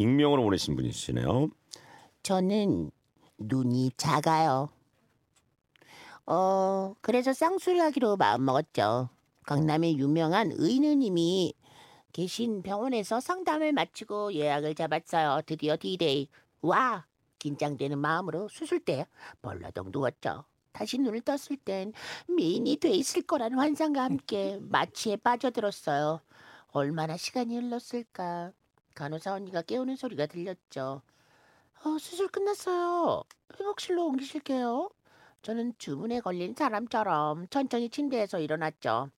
익명으로 보내신 분이시네요. 저는 눈이 작아요. 어, 그래서 쌍수를 하기로 마음먹었죠. 강남의 유명한 의느님이 계신 병원에서 상담을 마치고 예약을 잡았어요. 드디어 디데이. 와! 긴장되는 마음으로 수술대 벌러덩 누웠죠. 다시 눈을 떴을 땐 미인이 돼 있을 거라는 환상과 함께 마취에 빠져들었어요. 얼마나 시간이 흘렀을까. 간호사 언니가 깨우는 소리가 들렸죠. 어, 수술 끝났어요. 회복실로 옮기실게요. 저는 주문에 걸린 사람처럼 천천히 침대에서 일어났죠.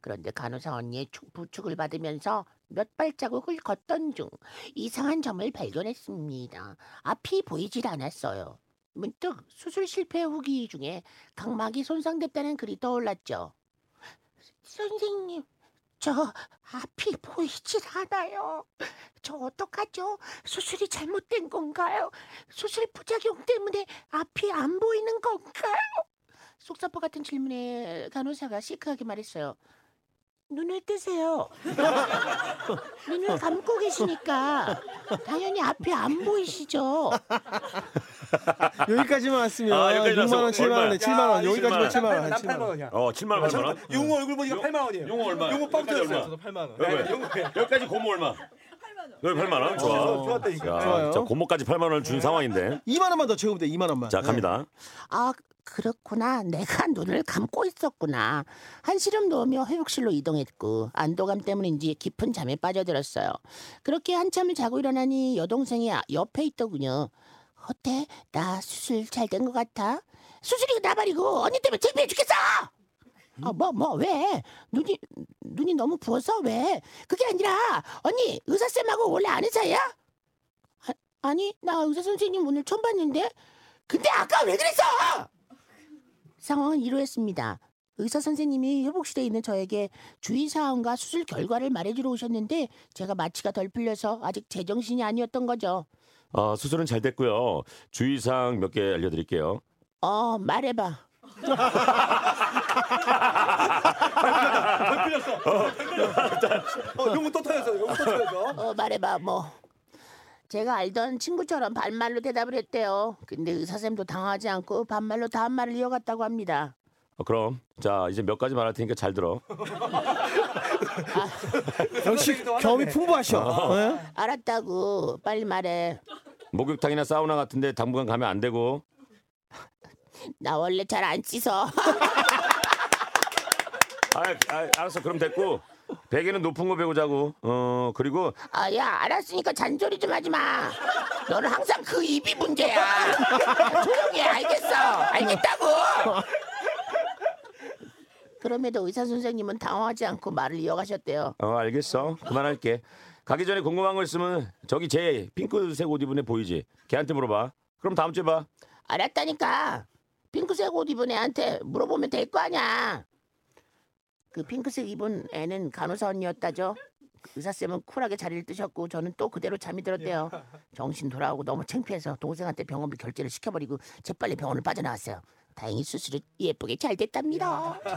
그런데 간호사 언니의 축- 부축을 받으면서 몇 발자국을 걷던 중 이상한 점을 발견했습니다. 앞이 보이질 않았어요. 문득 수술 실패 후기 중에 각막이 손상됐다는 글이 떠올랐죠. 선생님, 저 앞이 보이질 않아요. 저 어떡하죠? 수술이 잘못된 건가요? 수술 부작용 때문에 앞이 안 보이는 건가요? 속사포 같은 질문에 간호사가 시크하게 말했어요. 눈을 뜨세요. 눈을 감고 계시니까 당연히 앞이 안 보이시죠. 여기까지만 왔으면 아, 여기까지 6만 원, 왔어. 7만 원에 얼마야? 7만 원. 여기까지만 7만 원. 난 7만 8만 원. 원이야. 어, 7만 8만 원. 용호 얼굴 보니까 8만 원이에요. 용호 얼마? 용호 빵 여기까지 터졌어요. 얼마? 저도 8만 원. 여기, 여기까지 고모 얼마? 여기 8만 원. 좋아. 어, 좋았다니까. 자, 좋아요. 자, 고모까지 8만 원을 준 상황인데. 2만 원만 더 채우면 돼. 2만 원만. 자, 갑니다. 아, 그렇구나. 내가 눈을 감고 있었구나. 한시름 놓으며 회복실로 이동했고 안도감 때문인지 깊은 잠에 빠져들었어요. 그렇게 한참을 자고 일어나니 여동생이 아- 옆에 있더군요. 어때? 나 수술 잘 된 것 같아? 수술이 나발이고 언니 때문에 창피해 죽겠어! 아, 뭐, 뭐, 왜? 눈이, 눈이 너무 부어서 왜? 그게 아니라, 언니, 의사쌤하고 원래 아는 사이야? 아, 아니, 나 의사 선생님 오늘 처음 봤는데? 근데 아까 왜 그랬어? 상황은 이러했습니다. 의사 선생님이 회복실에 있는 저에게 주의 사항과 수술 결과를 말해주러 오셨는데 제가 마취가 덜 풀려서 아직 제정신이 아니었던 거죠. 어, 수술은 잘 됐고요. 주의사항 몇 개 알려드릴게요. 어 말해봐. 어, 또. 용호 또 터졌어. 어 말해봐 뭐. 제가 알던 친구처럼 반말로 대답을 했대요. 근데 의사쌤도 당하지 않고 반말로 다음 말을 이어갔다고 합니다. 어, 그럼 자 이제 몇 가지 말할 테니까 잘 들어. 역시 경험이 풍부하셔. 예? 알았다고 빨리 말해. 목욕탕이나 사우나 같은데 당분간 가면 안 되고. 나 원래 잘 안 씻어. 아, 아, 알았어. 그럼 됐고. 베개는 높은 거 배우자고. 어 그리고 아, 야, 알았으니까 잔소리 좀 하지 마. 너는 항상 그 입이 문제야. 조용히 해, 알겠어. 알겠다고. 그럼에도 의사 선생님은 당황하지 않고 말을 이어가셨대요. 어 알겠어. 그만할게. 가기 전에 궁금한 거 있으면 저기 제 핑크색 옷 입은 애 보이지? 걔한테 물어봐. 그럼 다음 주에 봐. 알았다니까. 핑크색 옷 입은 애한테 물어보면 될 거 아니야. 그 핑크색 입은 애는 간호사 언니였다죠. 의사쌤은 쿨하게 자리를 뜨셨고 저는 또 그대로 잠이 들었대요. 정신 돌아오고 너무 창피해서 동생한테 병원비 결제를 시켜버리고 재빨리 병원을 빠져나왔어요. 다행히 수술이 예쁘게 잘 됐답니다. 야,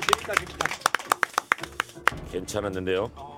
재밌다, 재밌다. 괜찮았는데요.